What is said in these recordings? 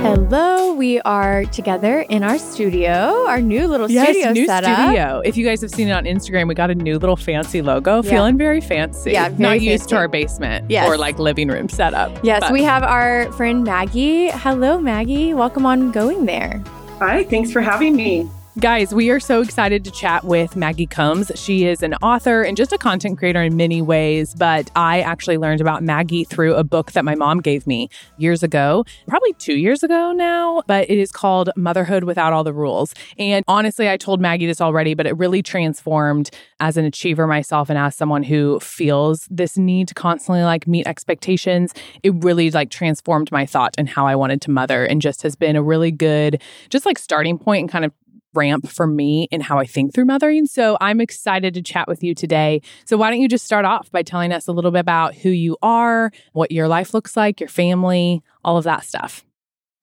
Hello, we are together in our studio, our new little yes, studio new setup. studio. If you guys have seen it on Instagram, we got a new little fancy logo, yeah. feeling very fancy. Yeah, very not used to our basement yes. or like living room setup. Yes, but. we have our friend Maggie. Hello, Maggie. Welcome on Going There. Hi, thanks for having me. Guys, we are so excited to chat with Maggie Combs. She is an author and just a content creator in many ways, but I actually learned about Maggie through a book that my mom gave me years ago, probably two years ago now, but it is called Motherhood Without All the Rules. And honestly, I told Maggie this already, but it really transformed as an achiever myself and as someone who feels this need to constantly like meet expectations. It really like transformed my thought and how I wanted to mother and just has been a really good, just like starting point and kind of ramp for me in how I think through mothering. So I'm excited to chat with you today. So why don't you just start off by telling us a little bit about who you are, what your life looks like, your family, all of that stuff?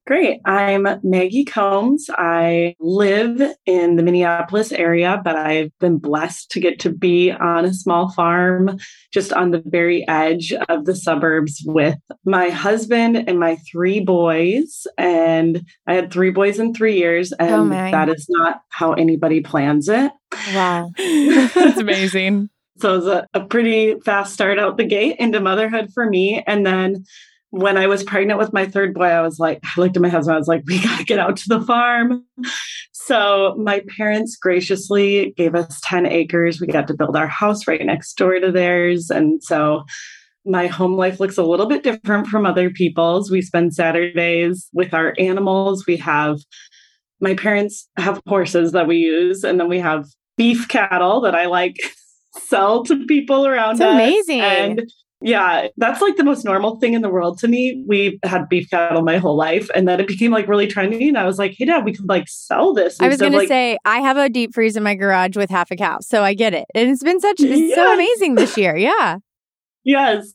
Great. I'm Maggie Combs. I live in the Minneapolis area, but I've been blessed to get to be on a small farm just on the very edge of the suburbs with my husband and my three boys. And I had three boys in three years, oh, and oh that is not how anybody plans it. Wow. That's amazing. so it was a, a pretty fast start out the gate into motherhood for me. And then when I was pregnant with my third boy, I was like, I looked at my husband, I was like, we got to get out to the farm. So my parents graciously gave us 10 acres. We got to build our house right next door to theirs. And so my home life looks a little bit different from other people's. We spend Saturdays with our animals. We have, my parents have horses that we use, and then we have beef cattle that I like sell to people around It's amazing. And yeah, that's like the most normal thing in the world to me. We had beef cattle my whole life, and then it became like really trendy. And I was like, "Hey, Dad, we could like sell this." I was going to say, I have a deep freeze in my garage with half a cow, so I get it. And it's been such it's yes. so amazing this year. Yeah. yes.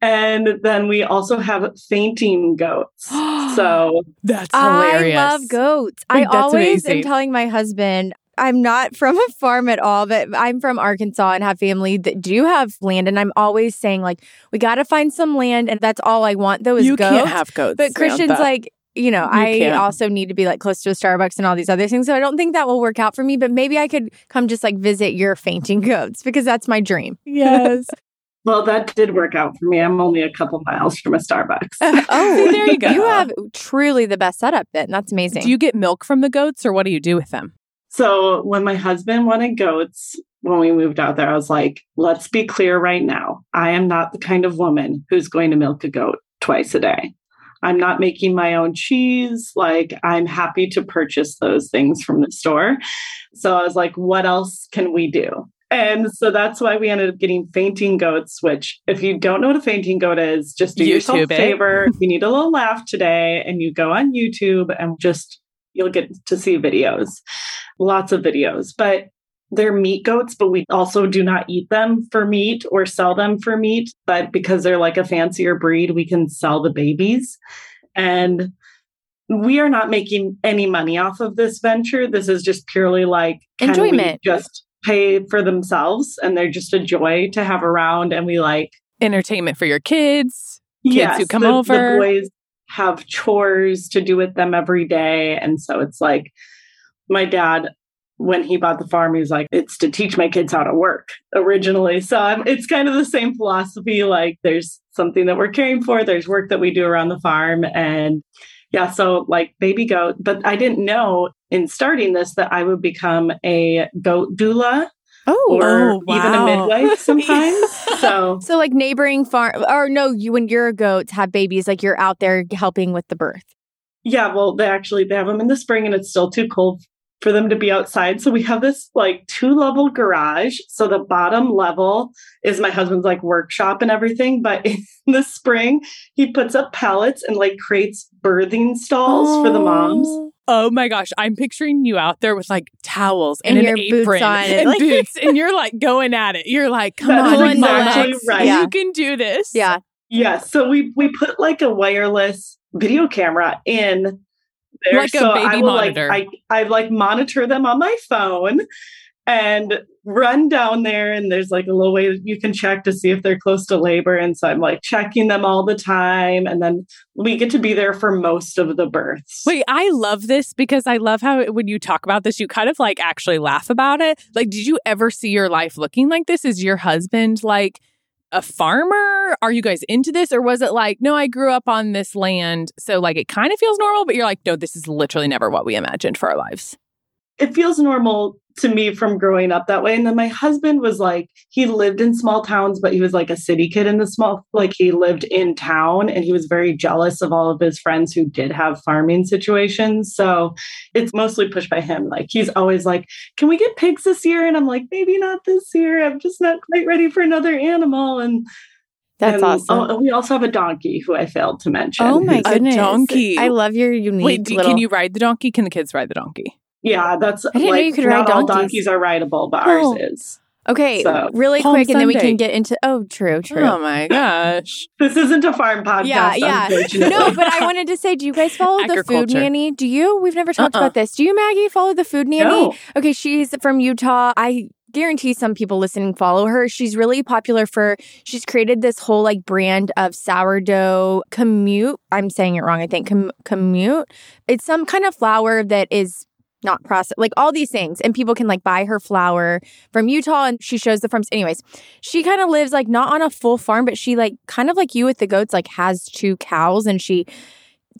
And then we also have fainting goats. so that's hilarious. I love goats. I, I always amazing. am telling my husband, I'm not from a farm at all, but I'm from Arkansas and have family that do have land. And I'm always saying, like, we got to find some land. And that's all I want, though, is you goats. can't have goats. But Christian's Samantha. like, you know, you I can't. also need to be like close to a Starbucks and all these other things. So I don't think that will work out for me, but maybe I could come just like visit your fainting goats because that's my dream. Yes. Well, that did work out for me. I'm only a couple miles from a Starbucks. oh, See, there you go. You have truly the best setup then. That's amazing. Do you get milk from the goats or what do you do with them? So when my husband wanted goats, when we moved out there, I was like, let's be clear right now. I am not the kind of woman who's going to milk a goat twice a day. I'm not making my own cheese. Like, I'm happy to purchase those things from the store. So I was like, what else can we do? And so that's why we ended up getting fainting goats, which, if you don't know what a fainting goat is, just do YouTube yourself a favor. you need a little laugh today and you go on YouTube and just you'll get to see videos, lots of videos. But they're meat goats, but we also do not eat them for meat or sell them for meat. But because they're like a fancier breed, we can sell the babies. And we are not making any money off of this venture. This is just purely like enjoyment. Just pay for themselves and they're just a joy to have around. And we like entertainment for your kids, kids yes, who come the, over. The boys have chores to do with them every day. And so it's like my dad, when he bought the farm, he was like, it's to teach my kids how to work originally. So I'm, it's kind of the same philosophy. Like there's something that we're caring for, there's work that we do around the farm. And yeah, so like baby goat, but I didn't know in starting this that I would become a goat doula Oh, or oh, wow. even a midwife sometimes. so, so like neighboring farm, or no, you when your goats have babies, like you're out there helping with the birth. Yeah, well, they actually they have them in the spring, and it's still too cold for them to be outside. So we have this like two level garage. So the bottom level is my husband's like workshop and everything. But in the spring, he puts up pallets and like creates birthing stalls oh. for the moms. Oh. Oh. My gosh, I'm picturing you out there with like towels and, and an apron and like, boots, and you're like going at it. You're like, come on, exactly right. yeah. you can do this. Yeah. Yeah, so we we put like a wireless video camera in there. Like a so baby I will monitor. like I I like monitor them on my phone and run down there and there's like a little way you can check to see if they're close to labor and so I'm like checking them all the time and then we get to be there for most of the births. Wait, I love this because I love how when you talk about this, you kind of like actually laugh about it. Like, did you ever see your life looking like this? Is your husband like a farmer? Are you guys into this? Or was it like, no, I grew up on this land. So like it kind of feels normal, but you're like, no, this is literally never what we imagined for our lives. It feels normal to me from growing up that way. And then my husband was like, he lived in small towns, but he was like a city kid in the small, like he lived in town and he was very jealous of all of his friends who did have farming situations. So it's mostly pushed by him. Like he's always like, can we get pigs this year? And I'm like, maybe not this year. I'm just not quite ready for another animal. And That's and, awesome. Oh, we also have a donkey who I failed to mention. Oh my who's- A goodness. donkey. I love your unique Wait, do, little can you ride the donkey? Can the kids ride the donkey? Yeah, that's didn't know like you could not ride all donkeys. donkeys are rideable, but Oh. ours is. Okay, So- really Palm quick and then we can get into Oh, true, true. Oh my gosh. This isn't a farm podcast. yeah, yeah. No, but I wanted to say, do you guys follow the food nanny? Do you? We've never talked Uh-uh. about this. Do you, Maggie, follow the food nanny? No. Okay, she's from Utah. I guarantee some people listening follow her. She's really popular for she's created this whole like brand of sourdough Kamut. I'm saying it wrong, I think. Com- Kamut. It's some kind of flour that is not processed, like all these things. And people can like buy her flour from Utah and she shows the farms. Anyways, she kind of lives like not on a full farm, but she like kind of like you with the goats, like has two cows and she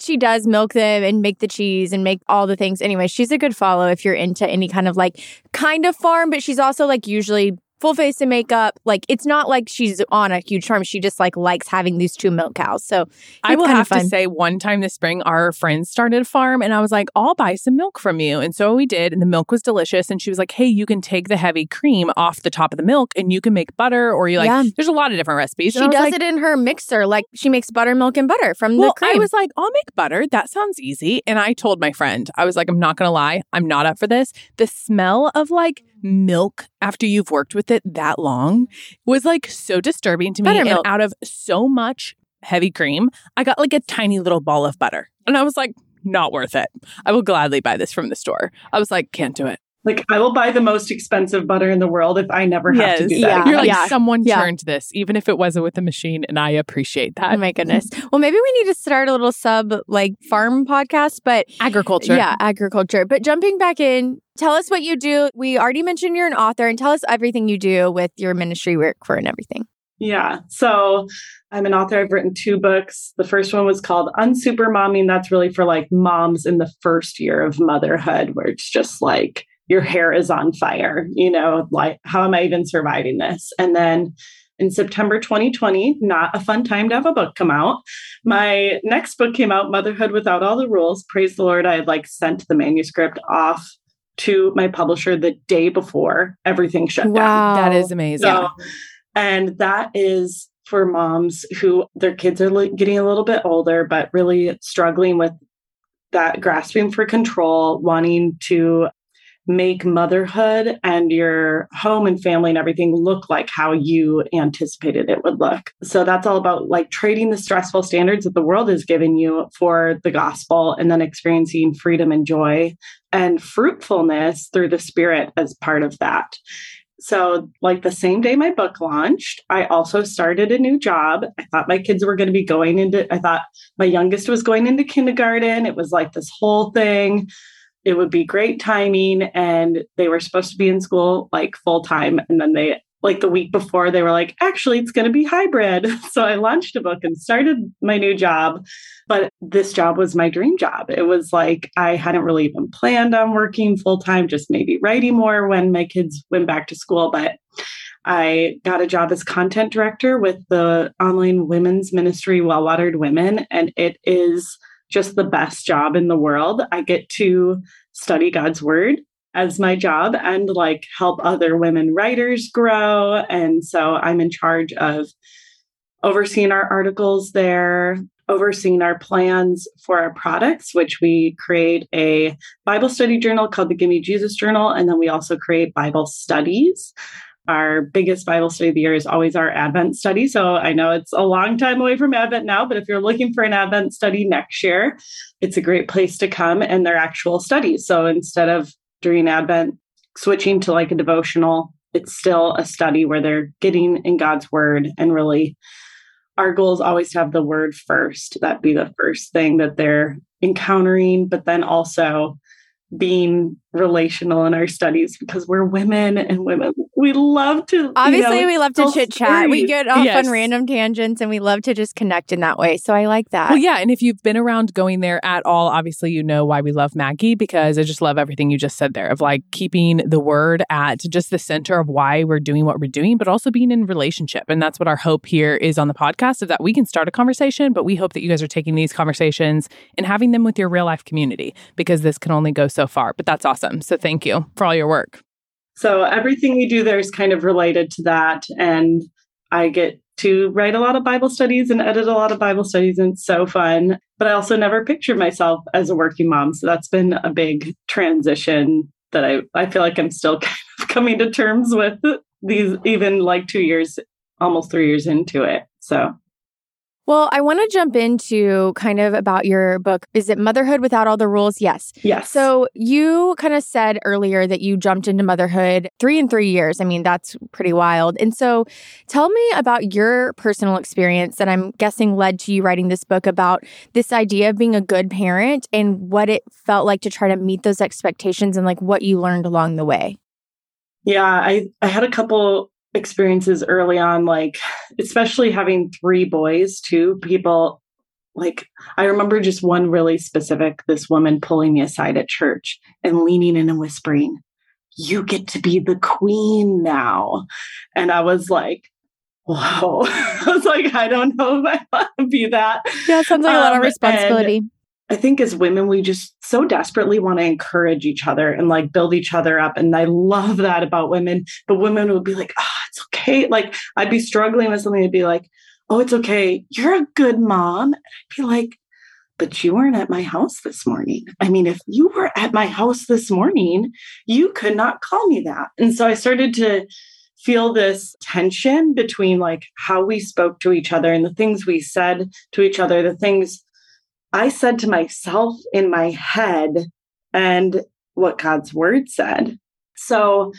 she does milk them and make the cheese and make all the things. Anyway, she's a good follow if you're into any kind of like kind of farm, but she's also like usually full face of makeup. Like it's not like she's on a huge farm. She just like likes having these two milk cows. So I will have to say, one time this spring, our friends started a farm, and I was like, I'll buy some milk from you. And so we did, and the milk was delicious. And she was like, Hey, you can take the heavy cream off the top of the milk, and you can make butter, or you like, Yeah. there's a lot of different recipes. she And I was does like, it in her mixer. Like she makes buttermilk and butter from Well, the cream. I was like, I'll make butter. That sounds easy. And I told my friend, I was like, I'm not going to lie. I'm not up for this. The smell of like milk after you've worked with it that long was like so disturbing to me. And out of so much heavy cream, I got like a tiny little ball of butter. And I was like, not worth it. I will gladly buy this from the store. I was like, can't do it. Like I will buy the most expensive butter in the world if I never have to do that. Yeah. You're like, yeah, someone yeah. churned this, even if it wasn't with a machine. And I appreciate that. Oh my goodness. Well, maybe we need to start a little sub like farm podcast, but Agriculture. Yeah, agriculture. But jumping back in, tell us what you do. We already mentioned you're an author and tell us everything you do with your ministry work for and everything. Yeah. So I'm an author. I've written two books. The first one was called Unsupermommy. That's really for like moms in the first year of motherhood, where it's just like your hair is on fire, you know, like how am I even surviving this? And then in September 2020, not a fun time to have a book come out. My next book came out, Motherhood Without All the Rules. Praise the Lord. I had like sent the manuscript off to my publisher the day before everything shut down. That is amazing. So, and that is for moms who their kids are li- getting a little bit older, but really struggling with that grasping for control, wanting to make motherhood and your home and family and everything look like how you anticipated it would look. So that's all about like trading the stressful standards that the world has given you for the gospel and then experiencing freedom and joy and fruitfulness through the spirit as part of that. So, like the same day my book launched, I also started a new job. I thought my kids were going to be going into, I thought my youngest was going into kindergarten. It was like this whole thing. It would be great timing. And they were supposed to be in school like full time. And then they, like the week before, they were like, actually, it's going to be hybrid. So I launched a book and started my new job. But this job was my dream job. It was like I hadn't really even planned on working full time, just maybe writing more when my kids went back to school. But I got a job as content director with the online women's ministry, Well Watered Women. And it is just the best job in the world. I get to study God's word as my job and like help other women writers grow. And so I'm in charge of overseeing our articles there, overseeing our plans for our products, which we create a Bible study journal called the Gimme Jesus Journal. And then we also create Bible studies Our biggest Bible study of the year is always our Advent study. So I know it's a long time away from Advent now, but if you're looking for an Advent study next year, it's a great place to come and they're actual studies. So instead of during Advent switching to like a devotional, it's still a study where they're getting in God's word and really our goal is always to have the word first. That be the first thing that they're encountering, but then also being relational in our studies because we're women and women. We love to obviously you know, we love to chit chat. We get off yes. on random tangents and we love to just connect in that way. So i like that. Well yeah and if you've been around going there at all obviously you know why we love maggie because i just love everything you just said there of like keeping the word at just the center of why we're doing what we're doing but also being in relationship. And that's what our hope here is on the podcast is that we can start a conversation but we hope that you guys are taking these conversations and having them with your real life community because this can only go so far. But that's awesome awesome. So thank you for all your work. So everything we do there is kind of related to that. And I get to write a lot of Bible studies and edit a lot of Bible studies, and it's so fun. But I also never pictured myself as a working mom. So that's been a big transition that I, I feel like I'm still kind of coming to terms with these, even like two years, almost three years into it. So well, I want to jump into kind of about your book. Is it Motherhood Without All the Rules? Yes. Yes. So you kind of said earlier that you jumped into motherhood three in three years. I mean, that's pretty wild. And so tell me about your personal experience that I'm guessing led to you writing this book about this idea of being a good parent and what it felt like to try to meet those expectations and like what you learned along the way. Yeah, I, I had a couple experiences early on, like especially having three boys too. People like I remember just one really specific, this woman pulling me aside at church and leaning in and whispering, You get to be the queen now. And I was like, Whoa. I was like, I don't know if I want to be that. Yeah, sounds like um, a lot of um, responsibility. I think as women, we just so desperately want to encourage each other and like build each other up. And I love that about women. But women would be like, oh, it's okay. Like I'd be struggling with something and be like, oh, it's okay. You're a good mom. And I'd be like, but you weren't at my house this morning. I mean, if you were at my house this morning, you could not call me that. And so I started to feel this tension between like how we spoke to each other and the things we said to each other, the things I said to myself in my head and what God's word said. So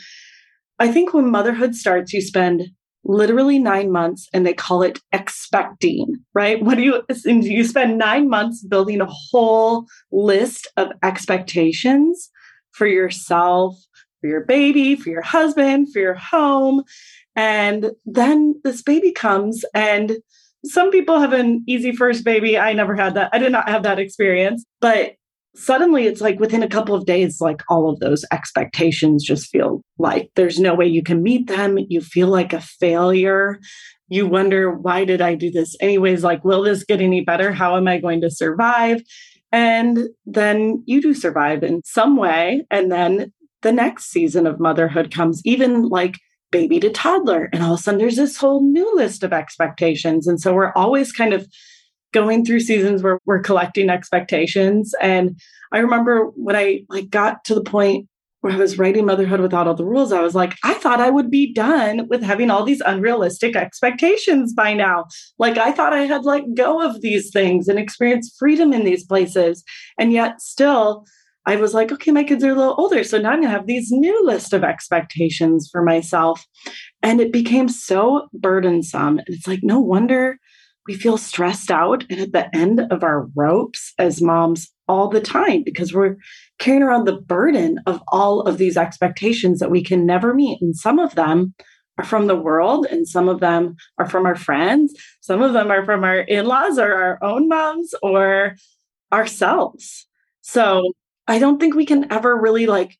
I think when motherhood starts, you spend literally nine months and they call it expecting, right? What do you, you spend nine months building a whole list of expectations for yourself, for your baby, for your husband, for your home. And then this baby comes and some people have an easy first baby. I never had that. I did not have that experience. But suddenly it's like within a couple of days, like all of those expectations just feel like there's no way you can meet them. You feel like a failure. You wonder, why did I do this anyways? Like, will this get any better? How am I going to survive? And then you do survive in some way. And then the next season of motherhood comes, even like baby to toddler. And all of a sudden there's this whole new list of expectations. And so we're always kind of going through seasons where we're collecting expectations. And I remember when I like got to the point where I was writing motherhood without all the rules, I was like, I thought I would be done with having all these unrealistic expectations by now. Like I thought I had let go of these things and experienced freedom in these places. And yet still I was like, okay, my kids are a little older. So now I'm going to have these new list of expectations for myself. And it became so burdensome. And it's like, no wonder we feel stressed out and at the end of our ropes as moms all the time because we're carrying around the burden of all of these expectations that we can never meet. And some of them are from the world, and some of them are from our friends. Some of them are from our in laws or our own moms or ourselves. So I don't think we can ever really like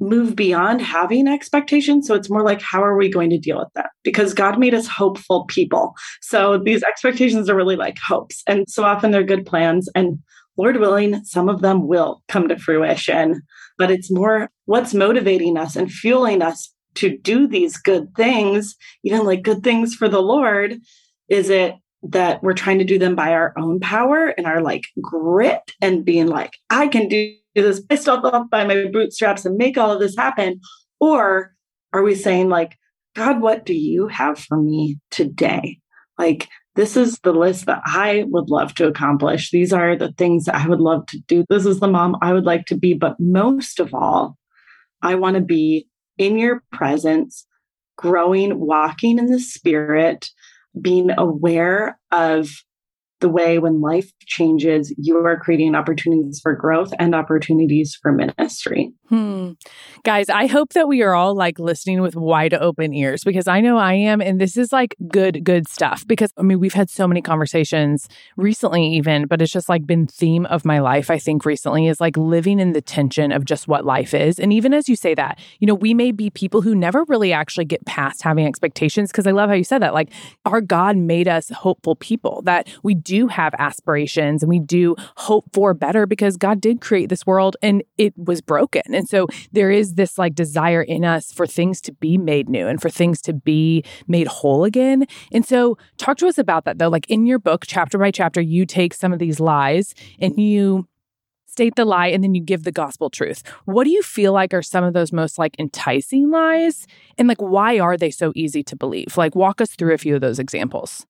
move beyond having expectations. So it's more like, how are we going to deal with that? Because God made us hopeful people. So these expectations are really like hopes. And so often they're good plans. And Lord willing, some of them will come to fruition. But it's more what's motivating us and fueling us to do these good things, even like good things for the Lord. Is it that we're trying to do them by our own power and our like grit and being like, I can do this myself up by my bootstraps and make all of this happen? Or are we saying like, God, what do you have for me today? Like, this is the list that I would love to accomplish. These are the things that I would love to do. This is the mom I would like to be. But most of all, I want to be in your presence, growing, walking in the spirit, being aware of the way when life changes, you are creating opportunities for growth and opportunities for ministry. Hmm. Guys, I hope that we are all like listening with wide open ears because I know I am. And this is like good, good stuff. Because I mean, we've had so many conversations recently, even, but it's just like been theme of my life, I think, recently is like living in the tension of just what life is. And even as you say that, you know, we may be people who never really actually get past having expectations. Because I love how you said that. Like, our God made us hopeful people, that we do have aspirations and we do hope for better because God did create this world and it was broken. And so there is this like desire in us for things to be made new and for things to be made whole again. And so talk to us about that though. Like in your book, chapter by chapter, you take some of these lies and you state the lie and then you give the gospel truth. What do you feel like are some of those most like enticing lies? And like why are they so easy to believe? Like walk us through a few of those examples.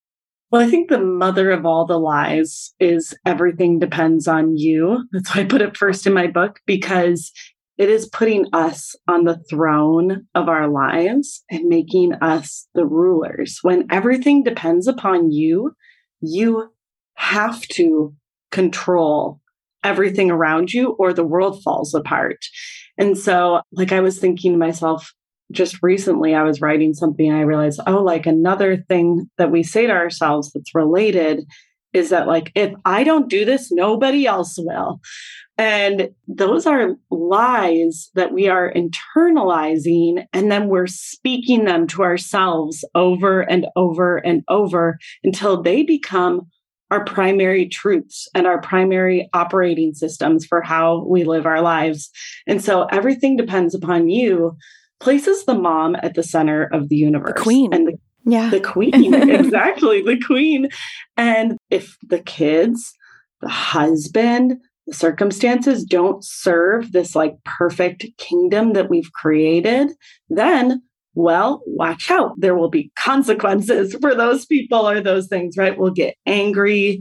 Well, I think the mother of all the lies is everything depends on you. That's why I put it first in my book because it is putting us on the throne of our lives and making us the rulers. When everything depends upon you, you have to control everything around you or the world falls apart. And so, like, I was thinking to myself just recently, I was writing something and I realized, oh, like another thing that we say to ourselves that's related is that, like, if I don't do this, nobody else will. And those are lies that we are internalizing, and then we're speaking them to ourselves over and over and over until they become our primary truths and our primary operating systems for how we live our lives. And so everything depends upon you, places the mom at the center of the universe. The queen. And the, yeah. the queen, exactly, the queen. And if the kids, the husband, the circumstances don't serve this like perfect kingdom that we've created, then well, watch out. There will be consequences for those people or those things, right? We'll get angry.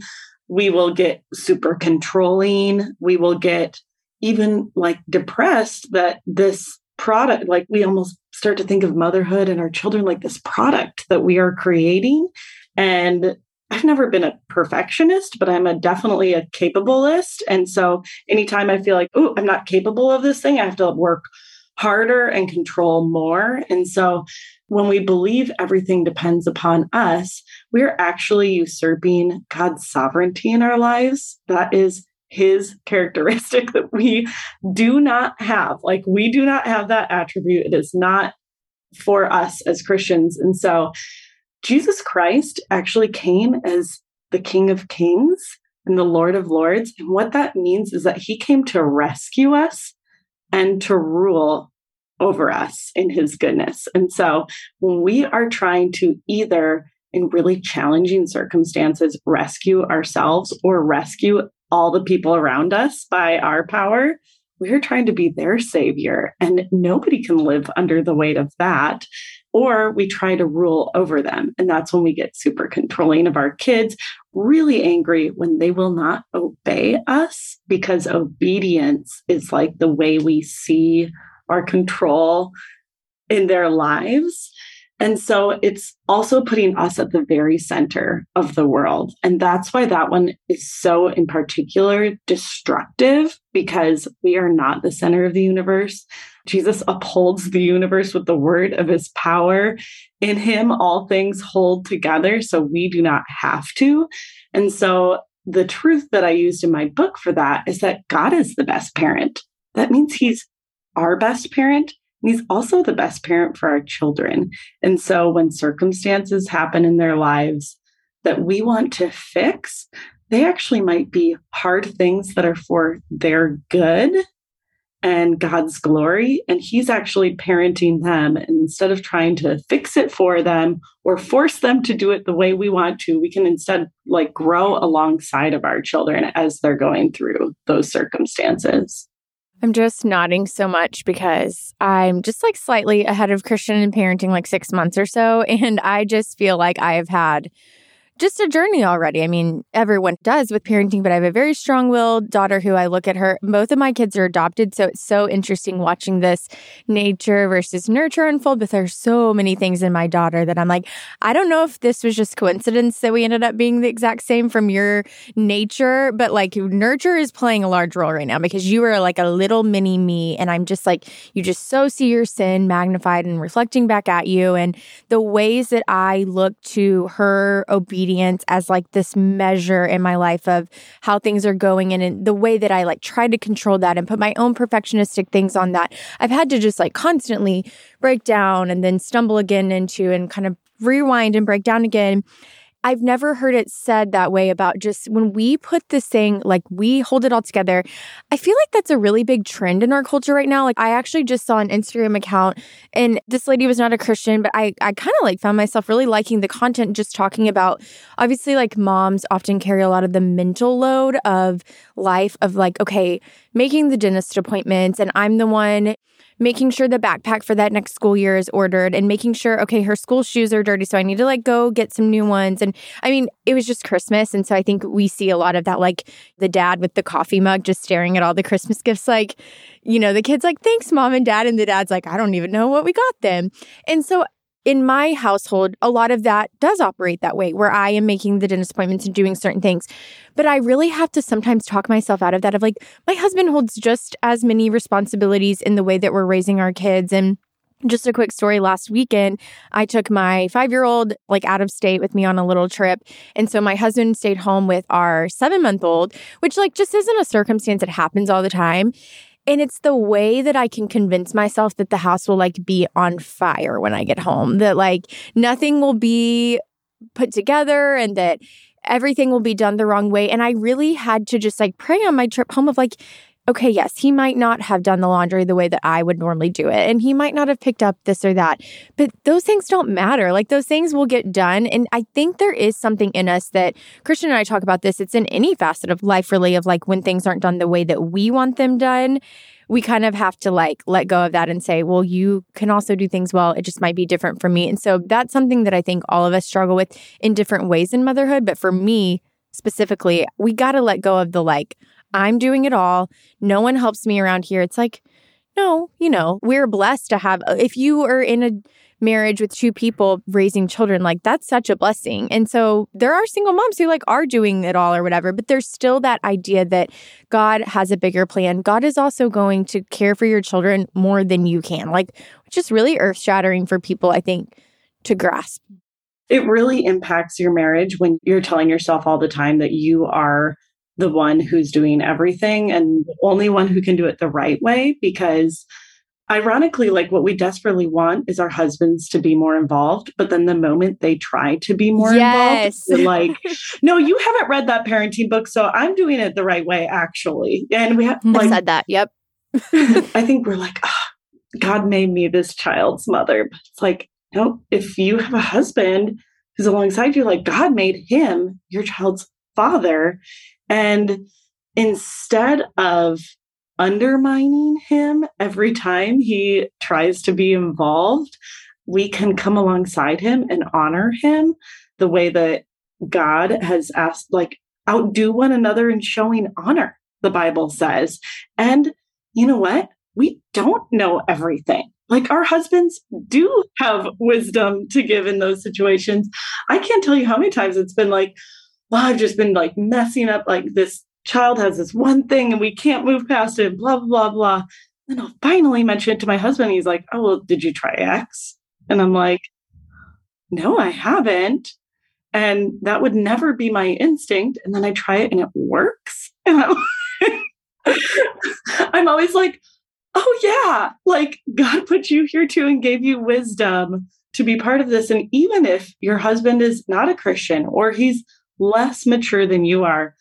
We will get super controlling. We will get even like depressed that this product, like we almost start to think of motherhood and our children like this product that we are creating. And I've never been a perfectionist, but I'm a definitely a capablest. And so anytime I feel like, oh, I'm not capable of this thing, I have to work harder and control more. And so when we believe everything depends upon us, we're actually usurping God's sovereignty in our lives. That is his characteristic that we do not have. Like we do not have that attribute. It is not for us as Christians. And so Jesus Christ actually came as the King of Kings and the Lord of Lords. And what that means is that he came to rescue us and to rule over us in his goodness. And so when we are trying to either in really challenging circumstances rescue ourselves or rescue all the people around us by our power, we're trying to be their savior. And nobody can live under the weight of that or we try to rule over them. And that's when we get super controlling of our kids, really angry when they will not obey us because obedience is like the way we see our control in their lives. And so it's also putting us at the very center of the world. And that's why that one is so, in particular, destructive because we are not the center of the universe. Jesus upholds the universe with the word of his power. In him, all things hold together. So we do not have to. And so the truth that I used in my book for that is that God is the best parent. That means he's our best parent He's also the best parent for our children. And so when circumstances happen in their lives that we want to fix, they actually might be hard things that are for their good and God's glory. And He's actually parenting them. And instead of trying to fix it for them or force them to do it the way we want to, we can instead like grow alongside of our children as they're going through those circumstances. I'm just nodding so much because I'm just like slightly ahead of Christian in parenting, like six months or so. And I just feel like I have had just a journey already. I mean, everyone does with parenting, but I have a very strong willed daughter who I look at her. Both of my kids are adopted. So it's so interesting watching this nature versus nurture unfold. But there's so many things in my daughter that I'm like, I don't know if this was just coincidence that we ended up being the exact same from your nature, but like nurture is playing a large role right now because you are like a little mini me. And I'm just like, you just so see your sin magnified and reflecting back at you. And the ways that I look to her obedience obedience as like this measure in my life of how things are going and in the way that I like try to control that and put my own perfectionistic things on that. I've had to just like constantly break down and then stumble again into and kind of rewind and break down again. I've never heard it said that way about just when we put this thing, like we hold it all together. I feel like that's a really big trend in our culture right now. Like I actually just saw an Instagram account and this lady was not a Christian, but I, I kind of like found myself really liking the content just talking about obviously like moms often carry a lot of the mental load of life of like, okay, making the dentist appointments and I'm the one making sure the backpack for that next school year is ordered and making sure, okay, her school shoes are dirty. So I need to like go get some new ones. And I mean, it was just Christmas. And so I think we see a lot of that, like the dad with the coffee mug just staring at all the Christmas gifts, like, you know, the kid's like, thanks, mom and dad. And the dad's like, I don't even know what we got them. And so in my household, a lot of that does operate that way, where I am making the dentist appointments and doing certain things. But I really have to sometimes talk myself out of that of like, my husband holds just as many responsibilities in the way that we're raising our kids. And just a quick story last weekend, I took my five year old like out of state with me on a little trip. And so my husband stayed home with our seven month old, which like just isn't a circumstance that happens all the time. And it's the way that I can convince myself that the house will like be on fire when I get home, that like nothing will be put together and that everything will be done the wrong way. And I really had to just like pray on my trip home of like, okay, yes, he might not have done the laundry the way that I would normally do it. And he might not have picked up this or that. But those things don't matter. Like those things will get done. And I think there is something in us that Christian and I talk about this. It's in any facet of life, really, of like when things aren't done the way that we want them done. We kind of have to like let go of that and say, well, you can also do things well. It just might be different for me. And so that's something that I think all of us struggle with in different ways in motherhood. But for me, specifically, we got to let go of the like, I'm doing it all. No one helps me around here. It's like, no, you know, we're blessed to have, uh, if you are in a marriage with two people raising children, like that's such a blessing. And so there are single moms who like are doing it all or whatever, but there's still that idea that God has a bigger plan. God is also going to care for your children more than you can, like, which is really earth shattering for people, I think, to grasp. It really impacts your marriage when you're telling yourself all the time that you are the one who's doing everything and the only one who can do it the right way because ironically like what we desperately want is our husbands to be more involved but then the moment they try to be more yes. involved like no you haven't read that parenting book so i'm doing it the right way actually. And we have like, said that. Yep. I think we're like oh, god made me this child's mother. But it's like no if you have a husband who's alongside you like god made him your child's father and instead of undermining him every time he tries to be involved, we can come alongside him and honor him the way that God has asked, like, outdo one another in showing honor, the Bible says. And you know what? We don't know everything. Like our husbands do have wisdom to give in those situations. I can't tell you how many times it's been like, well, I've just been like messing up like this child has this one thing and we can't move past it, blah, blah, blah, blah. Then I'll finally mention it to my husband. He's like, Oh, well, did you try X? And I'm like, No, I haven't. And that would never be my instinct. And then I try it and it works. And I'm, I'm always like, Oh, yeah, like God put you here too and gave you wisdom to be part of this. And even if your husband is not a Christian or he's less mature than you are,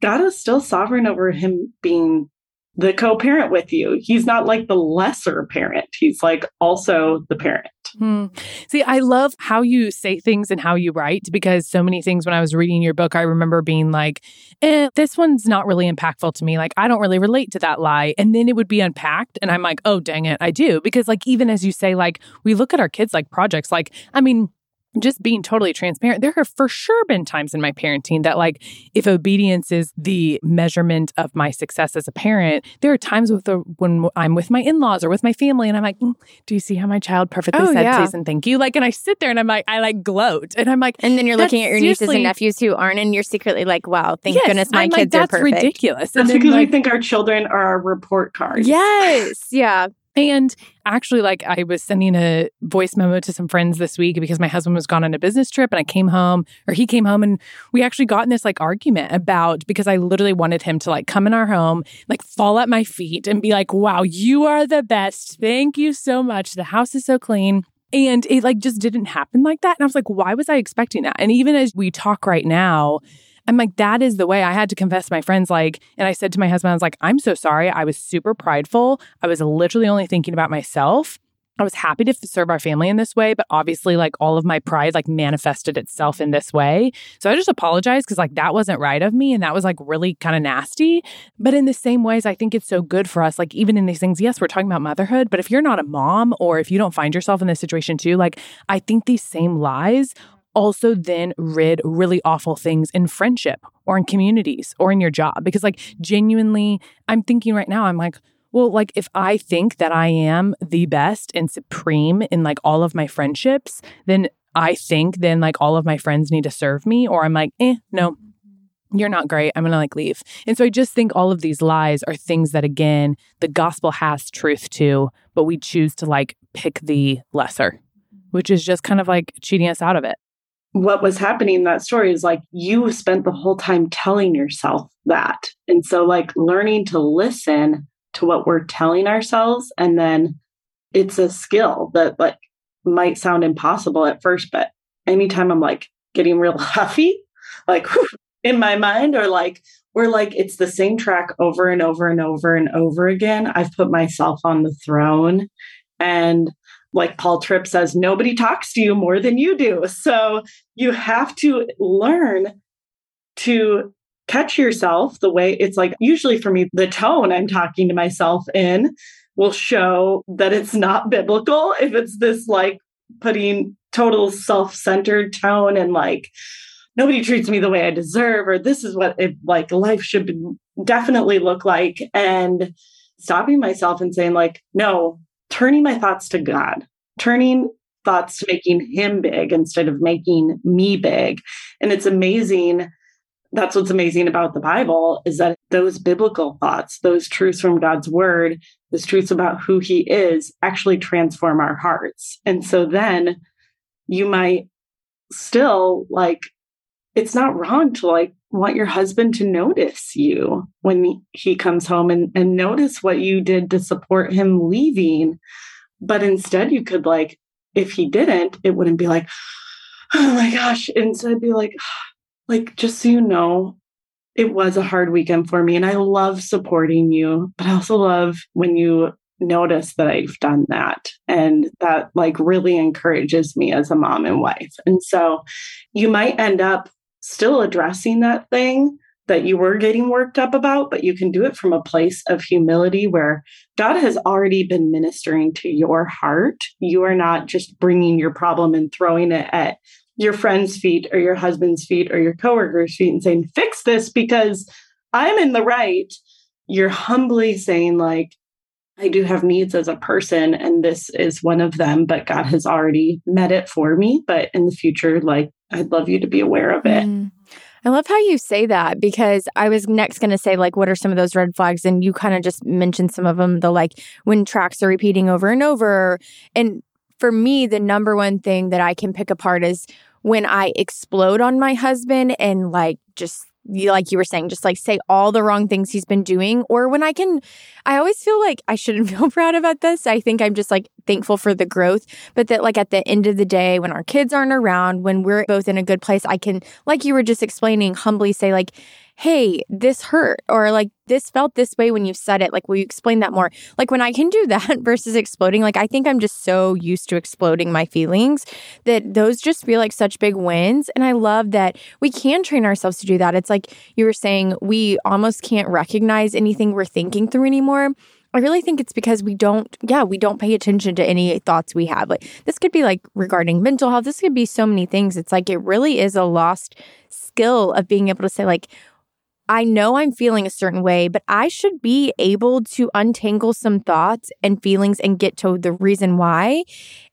God is still sovereign over him being the co-parent with you. He's not like the lesser parent. He's like also the parent. Hmm. See, I love how you say things and how you write because so many things when I was reading your book, I remember being like, eh, this one's not really impactful to me. Like, I don't really relate to that lie. And then it would be unpacked. And I'm like, oh, dang it, I do. Because, like, even as you say, like, we look at our kids like projects. Like, I mean, just being totally transparent, there have for sure been times in my parenting that, like, if obedience is the measurement of my success as a parent, there are times with the, when I'm with my in laws or with my family, and I'm like, mm, "Do you see how my child perfectly oh, said yeah. please and thank you?" Like, and I sit there and I'm like, I like gloat, and I'm like, and then you're looking at your nieces and nephews who aren't, and you're secretly like, "Wow, thank yes, goodness my I'm kids like, are perfect." That's ridiculous. That's because like, we think our children are our report cards. Yes, yeah. And actually, like I was sending a voice memo to some friends this week because my husband was gone on a business trip and I came home or he came home and we actually got in this like argument about because I literally wanted him to like come in our home, like fall at my feet and be like, wow, you are the best. Thank you so much. The house is so clean. And it like just didn't happen like that. And I was like, why was I expecting that? And even as we talk right now, I'm like, that is the way I had to confess to my friends. Like, and I said to my husband, I was like, I'm so sorry. I was super prideful. I was literally only thinking about myself. I was happy to serve our family in this way, but obviously, like all of my pride, like manifested itself in this way. So I just apologize because, like, that wasn't right of me. And that was like really kind of nasty. But in the same ways, I think it's so good for us, like, even in these things, yes, we're talking about motherhood, but if you're not a mom or if you don't find yourself in this situation too, like, I think these same lies also then rid really awful things in friendship or in communities or in your job. Because, like, genuinely, I'm thinking right now, I'm like, well, like, if I think that I am the best and supreme in like all of my friendships, then I think then like all of my friends need to serve me, or I'm like, eh, no, you're not great. I'm going to like leave. And so I just think all of these lies are things that, again, the gospel has truth to, but we choose to like pick the lesser, which is just kind of like cheating us out of it what was happening in that story is like you spent the whole time telling yourself that. And so, like, learning to listen to what we're telling ourselves, and then it's a skill that, like, might sound impossible at first, but anytime I'm like getting real huffy, like in my mind, or like, we're like, it's the same track over and over and over and over again. I've put myself on the throne and like Paul Tripp says, nobody talks to you more than you do. So you have to learn to catch yourself the way it's like, usually for me, the tone I'm talking to myself in will show that it's not biblical. If it's this like putting total self centered tone and like, nobody treats me the way I deserve, or this is what it like life should be, definitely look like. And stopping myself and saying, like, no, turning my thoughts to God, turning thoughts to making him big instead of making me big. And it's amazing. That's what's amazing about the Bible is that those biblical thoughts, those truths from God's word, those truths about who he is actually transform our hearts. And so then you might still like, it's not wrong to like want your husband to notice you when he comes home and, and notice what you did to support him leaving. But instead, you could like, if he didn't, it wouldn't be like, oh my gosh. Instead, be like, like, just so you know, it was a hard weekend for me. And I love supporting you, but I also love when you notice that I've done that. And that like really encourages me as a mom and wife. And so you might end up still addressing that thing that you were getting worked up about, but you can do it from a place of humility where God has already been ministering to your heart. You are not just bringing your problem and throwing it at your friend's feet or your husband's feet or your coworker's feet and saying, fix this because I'm in the right. You're humbly saying, like, I do have needs as a person, and this is one of them, but God has already met it for me. But in the future, like, I'd love you to be aware of it. Mm. I love how you say that because I was next going to say, like, what are some of those red flags? And you kind of just mentioned some of them, the like when tracks are repeating over and over. And for me, the number one thing that I can pick apart is when I explode on my husband and like just like you were saying, just like say all the wrong things he's been doing. Or when I can, I always feel like I shouldn't feel proud about this. I think I'm just like thankful for the growth, but that like at the end of the day, when our kids aren't around, when we're both in a good place, I can, like you were just explaining, humbly say, like, hey, this hurt, or like this felt this way when you said it. Like, will you explain that more? Like, when I can do that versus exploding, like, I think I'm just so used to exploding my feelings that those just feel like such big wins. And I love that we can train ourselves to do that. It's like you were saying, we almost can't recognize anything we're thinking through anymore. I really think it's because we don't, yeah, we don't pay attention to any thoughts we have. Like this could be like regarding mental health. This could be so many things. It's like it really is a lost skill of being able to say, like, I know I'm feeling a certain way, but I should be able to untangle some thoughts and feelings and get to the reason why.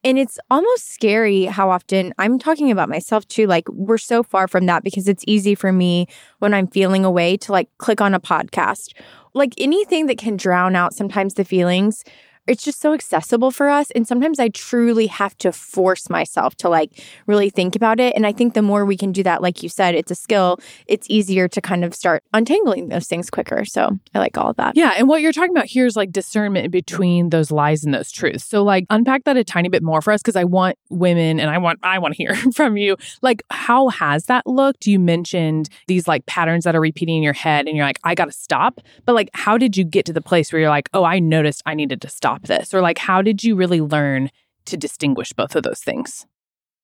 And it's almost scary how often I'm talking about myself too. Like, we're so far from that because it's easy for me when I'm feeling away to like click on a podcast like anything that can drown out sometimes the feelings it's just so accessible for us and sometimes i truly have to force myself to like really think about it and i think the more we can do that like you said it's a skill it's easier to kind of start untangling those things quicker so i like all of that. Yeah and what you're talking about here is like discernment between those lies and those truths. So like unpack that a tiny bit more for us because i want women and i want i want to hear from you. Like how has that looked? You mentioned these like patterns that are repeating in your head and you're like i gotta stop. But like how did you get to the place where you're like oh i noticed i needed to stop stop this? Or like, how did you really learn to distinguish both of those things?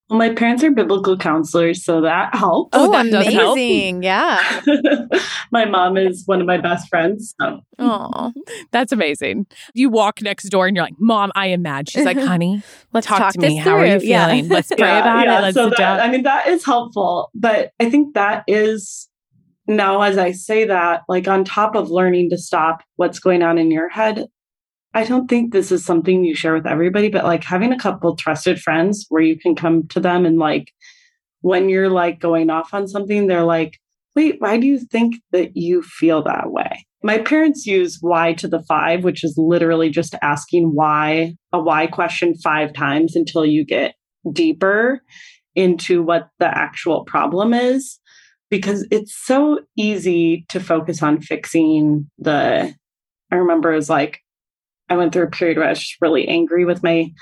Well, my parents are biblical counselors, so that helps. Oh, oh that amazing. Yeah. my mom is one of my best friends. So. Oh, that's amazing. You walk next door and you're like, Mom, I am mad. She's like, honey, let's talk, talk to me. How are you feeling? Yeah. Let's pray yeah, about yeah. it. Let's so that, I mean, that is helpful. But I think that is now, as I say that, like on top of learning to stop what's going on in your head, I don't think this is something you share with everybody, but like having a couple trusted friends where you can come to them and like when you're like going off on something, they're like, wait, why do you think that you feel that way? My parents use why to the five, which is literally just asking why, a why question five times until you get deeper into what the actual problem is. Because it's so easy to focus on fixing the, I remember it was like, I went through a period where I was really angry with my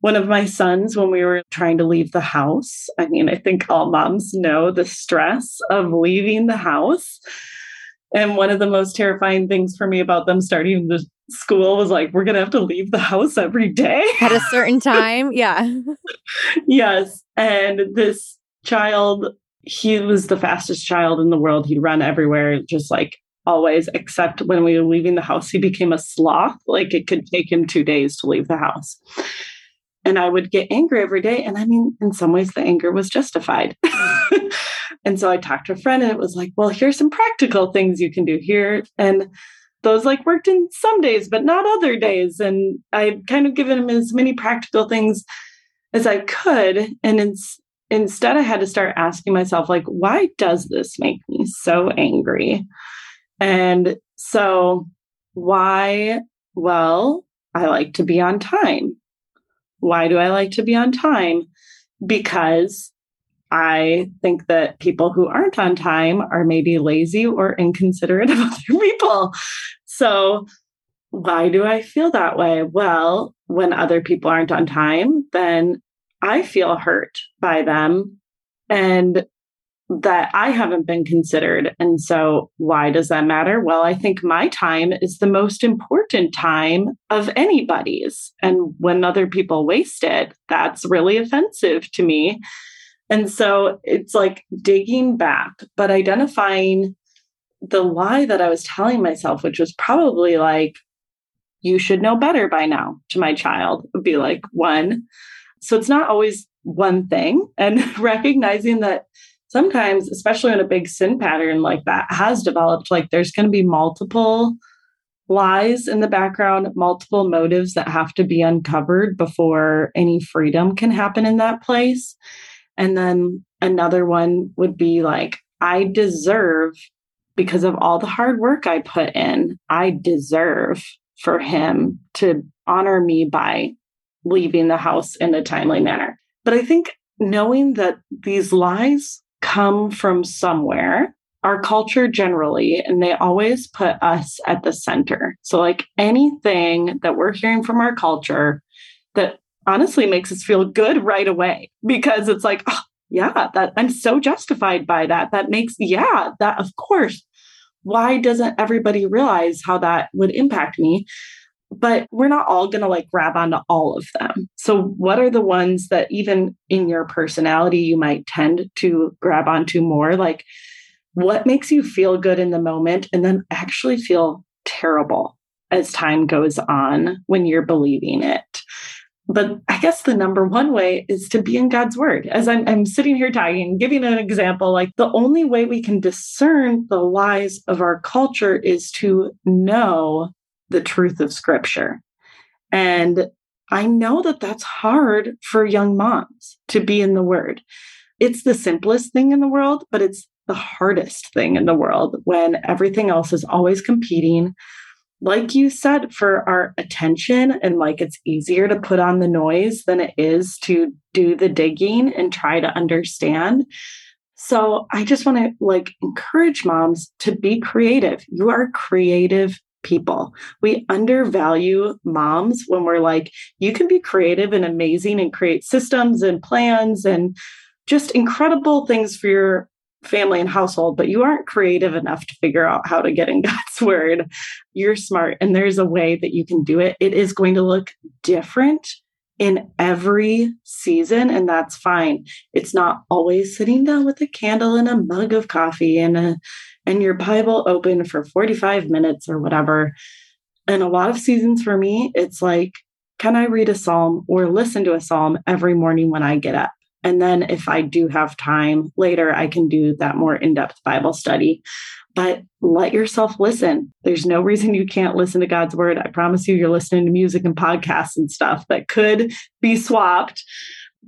one of my sons when we were trying to leave the house. I mean, I think all moms know the stress of leaving the house. And one of the most terrifying things for me about them starting the school was like, we're going to have to leave the house every day at a certain time. Yeah. yes. And this child, he was the fastest child in the world. He'd run everywhere, just like always, except when we were leaving the house, he became a sloth. Like it could take him two days to leave the house. And I would get angry every day. And I mean, in some ways, the anger was justified. and so I talked to a friend, and it was like, well, here's some practical things you can do here. And those like worked in some days, but not other days. And I kind of given him as many practical things as I could. And it's, instead, I had to start asking myself, like, why does this make me so angry? And so, why? Well, I like to be on time. Why do I like to be on time? Because I think that people who aren't on time are maybe lazy or inconsiderate of other people. So, why do I feel that way? Well, when other people aren't on time, then I feel hurt by them. And that I haven't been considered. And so, why does that matter? Well, I think my time is the most important time of anybody's. And when other people waste it, that's really offensive to me. And so, it's like digging back, but identifying the lie that I was telling myself, which was probably like, you should know better by now to my child, would be like one. So, it's not always one thing and recognizing that sometimes, especially when a big sin pattern like that has developed, like there's going to be multiple lies in the background, multiple motives that have to be uncovered before any freedom can happen in that place. And then another one would be like, I deserve, because of all the hard work I put in, I deserve for him to honor me by leaving the house in a timely manner. But I think knowing that these lies come from somewhere our culture generally, and they always put us at the center. So, like anything that we're hearing from our culture that honestly makes us feel good right away because it's like, oh, yeah, that I'm so justified by that. That makes, yeah, that of course, why doesn't everybody realize how that would impact me? But we're not all going to like grab onto all of them. So, what are the ones that even in your personality you might tend to grab onto more? Like, what makes you feel good in the moment and then actually feel terrible as time goes on when you're believing it? But I guess the number one way is to be in God's word. As I'm, I'm sitting here talking, giving an example, like the only way we can discern the lies of our culture is to know the truth of scripture. And I know that that's hard for young moms to be in the word. It's the simplest thing in the world, but it's the hardest thing in the world when everything else is always competing like you said, for our attention, and like it's easier to put on the noise than it is to do the digging and try to understand. So I just want to like encourage moms to be creative. You are creative people. We undervalue moms when we're like, you can be creative and amazing and create systems and plans and just incredible things for your family and household, but you aren't creative enough to figure out how to get in God's word. You're smart and there's a way that you can do it. It is going to look different in every season, and that's fine. It's not always sitting down with a candle and a mug of coffee and a and your Bible open for 45 minutes or whatever. And a lot of seasons for me, it's like, can I read a psalm or listen to a psalm every morning when I get up? And then if I do have time later, I can do that more in depth Bible study. But let yourself listen. There's no reason you can't listen to God's word. I promise you, you're listening to music and podcasts and stuff that could be swapped.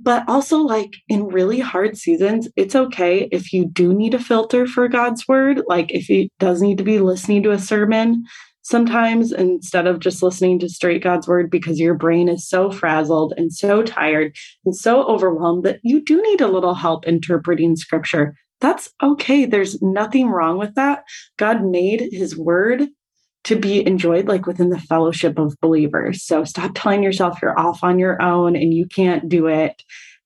But also, like in really hard seasons, it's okay if you do need a filter for God's word. Like if it does need to be listening to a sermon, sometimes instead of just listening to straight God's word because your brain is so frazzled and so tired and so overwhelmed that you do need a little help interpreting scripture. That's okay. There's nothing wrong with that. God made his word to be enjoyed like within the fellowship of believers. So stop telling yourself you're off on your own and you can't do it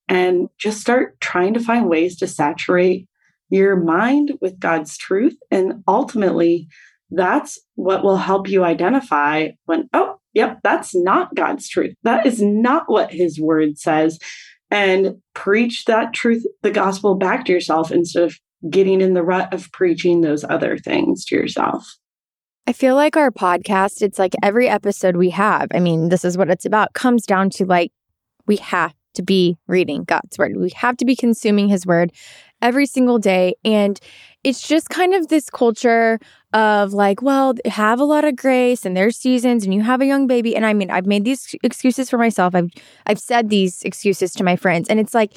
and just start trying to find ways to saturate your mind with God's truth and ultimately that's what will help you identify when, oh, yep, that's not God's truth. That is not what his word says. And preach that truth, the gospel back to yourself instead of getting in the rut of preaching those other things to yourself. I feel like our podcast, it's like every episode we have, I mean, this is what it's about, comes down to like, we have to be reading God's word. We have to be consuming his word every single day. And it's just kind of this culture of like, well, have a lot of grace and there's seasons and you have a young baby. And I mean, I've made these excuses for myself. I've I've said these excuses to my friends. And it's like,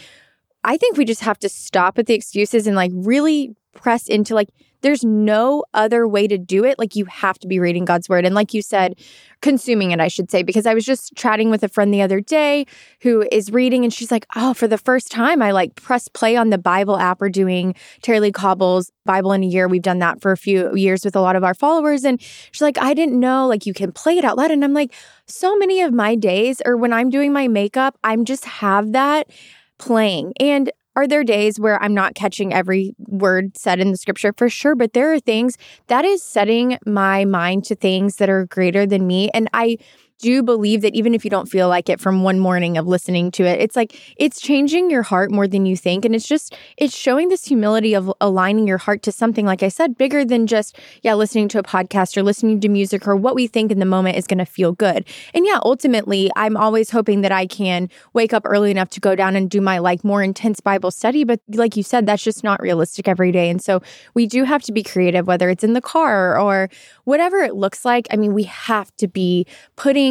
I think we just have to stop at the excuses and like really press into like there's no other way to do it. Like you have to be reading God's word. And like you said, consuming it, I should say, because I was just chatting with a friend the other day who is reading and she's like, oh, for the first time, I like press play on the Bible app. We're doing Tara-Leigh Cobble's Bible in a year. We've done that for a few years with a lot of our followers. And she's like, I didn't know like you can play it out loud. And I'm like, so many of my days or when I'm doing my makeup, I'm just have that playing. And are there days where I'm not catching every word said in the scripture? For sure. But there are things that is setting my mind to things that are greater than me. And I do believe that even if you don't feel like it from one morning of listening to it, it's like it's changing your heart more than you think. And it's just, it's showing this humility of aligning your heart to something, like I said, bigger than just, yeah, listening to a podcast or listening to music or what we think in the moment is going to feel good. And yeah, ultimately, I'm always hoping that I can wake up early enough to go down and do my like more intense Bible study. But like you said, that's just not realistic every day. And so we do have to be creative, whether it's in the car or whatever it looks like. I mean, we have to be putting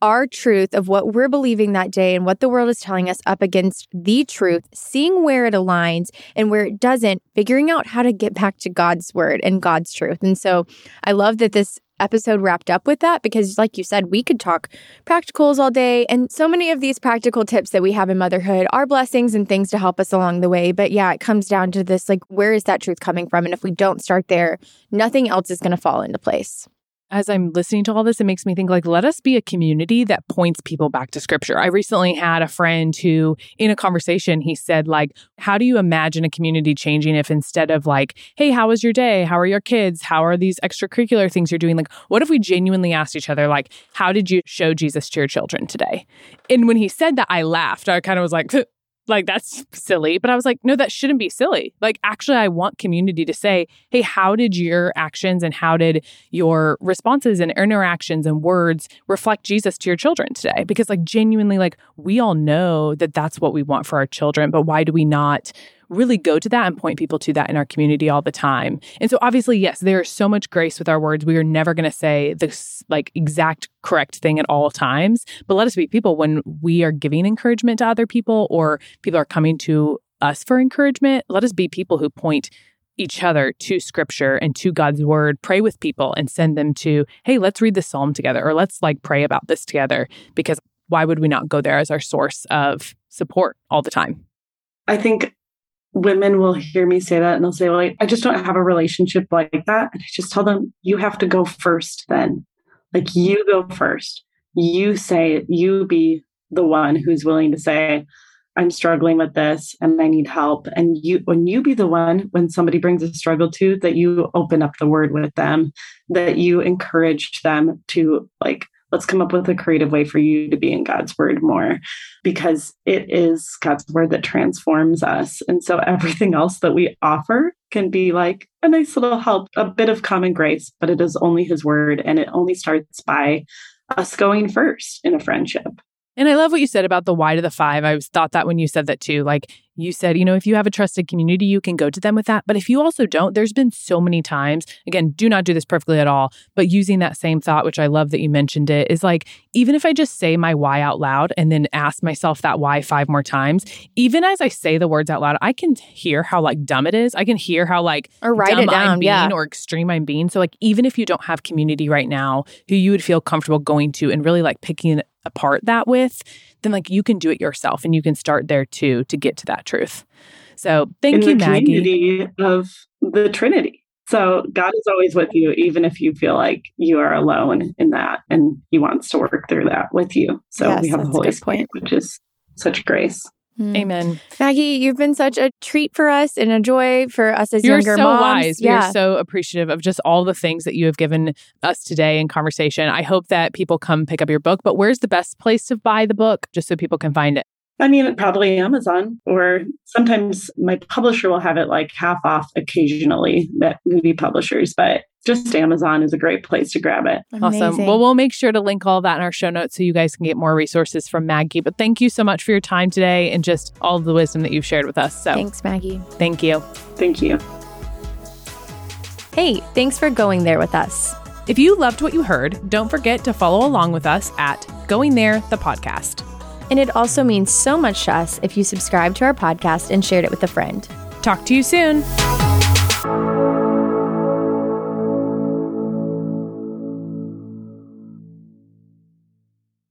our truth of what we're believing that day and what the world is telling us up against the truth, seeing where it aligns and where it doesn't, figuring out how to get back to God's word and God's truth. And so I love that this episode wrapped up with that because, like you said, we could talk practicals all day. And so many of these practical tips that we have in motherhood are blessings and things to help us along the way. But yeah, it comes down to this like, where is that truth coming from? And if we don't start there, nothing else is going to fall into place. As I'm listening to all this, it makes me think like, let us be a community that points people back to scripture. I recently had a friend who, in a conversation, he said, like, how do you imagine a community changing if instead of like, hey, how was your day? How are your kids? How are these extracurricular things you're doing? Like, what if we genuinely asked each other, like, how did you show Jesus to your children today? And when he said that, I laughed. I kind of was like, like that's silly but i was like no that shouldn't be silly. Like actually i want community to say hey how did your actions and how did your responses and interactions and words reflect jesus to your children today? Because like genuinely like we all know that that's what we want for our children but why do we not really go to that and point people to that in our community all the time. And so obviously, yes, there is so much grace with our words. We are never going to say the like exact correct thing at all times, but let us be people when we are giving encouragement to other people or people are coming to us for encouragement. Let us be people who point each other to scripture and to God's word, pray with people and send them to, hey, let's read the psalm together or let's like pray about this together because why would we not go there as our source of support all the time? I think women will hear me say that and they'll say, well, I just don't have a relationship like that. And I just tell them, you have to go first then. Like you go first. You say, you be the one who's willing to say, I'm struggling with this and I need help. And you, when you be the one, when somebody brings a struggle to, that you open up the word with them, that you encourage them to like let's come up with a creative way for you to be in God's word more because it is God's word that transforms us. And so everything else that we offer can be like a nice little help, a bit of common grace, but it is only his word and it only starts by us going first in a friendship. And I love what you said about the why to the five. I thought that when you said that too. Like you said, you know, if you have a trusted community, you can go to them with that. But if you also don't, there's been so many times, again, do not do this perfectly at all, but using that same thought, which I love that you mentioned it, is like, even if I just say my why out loud and then ask myself that why five more times, even as I say the words out loud, I can hear how like dumb it is. I can hear how like or write it down, I'm being yeah. or extreme I'm being. So like even if you don't have community right now who you would feel comfortable going to and really like picking apart that with, then like you can do it yourself and you can start there too to get to that truth. So thank in you, the Maggie. Community of the Trinity. So God is always with you, even if you feel like you are alone in that, and He wants to work through that with you. So yes, we have the Holy Spirit, which is such grace. Mm. Amen. Maggie, you've been such a treat for us and a joy for us as You're younger so moms. wise. Yeah. We're so appreciative of just all the things that you have given us today in conversation. I hope that people come pick up your book, but where's the best place to buy the book just so people can find it? I mean, probably Amazon, or sometimes my publisher will have it like half off occasionally, that Moody publishers, but just Amazon is a great place to grab it. Amazing. Awesome. Well, we'll make sure to link all that in our show notes so you guys can get more resources from Maggie. But thank you so much for your time today and just all of the wisdom that you've shared with us. So thanks, Maggie. Thank you. Thank you. Hey, thanks for going there with us. If you loved what you heard, don't forget to follow along with us at Going There, the podcast. And it also means so much to us if you subscribe to our podcast and shared it with a friend. Talk to you soon.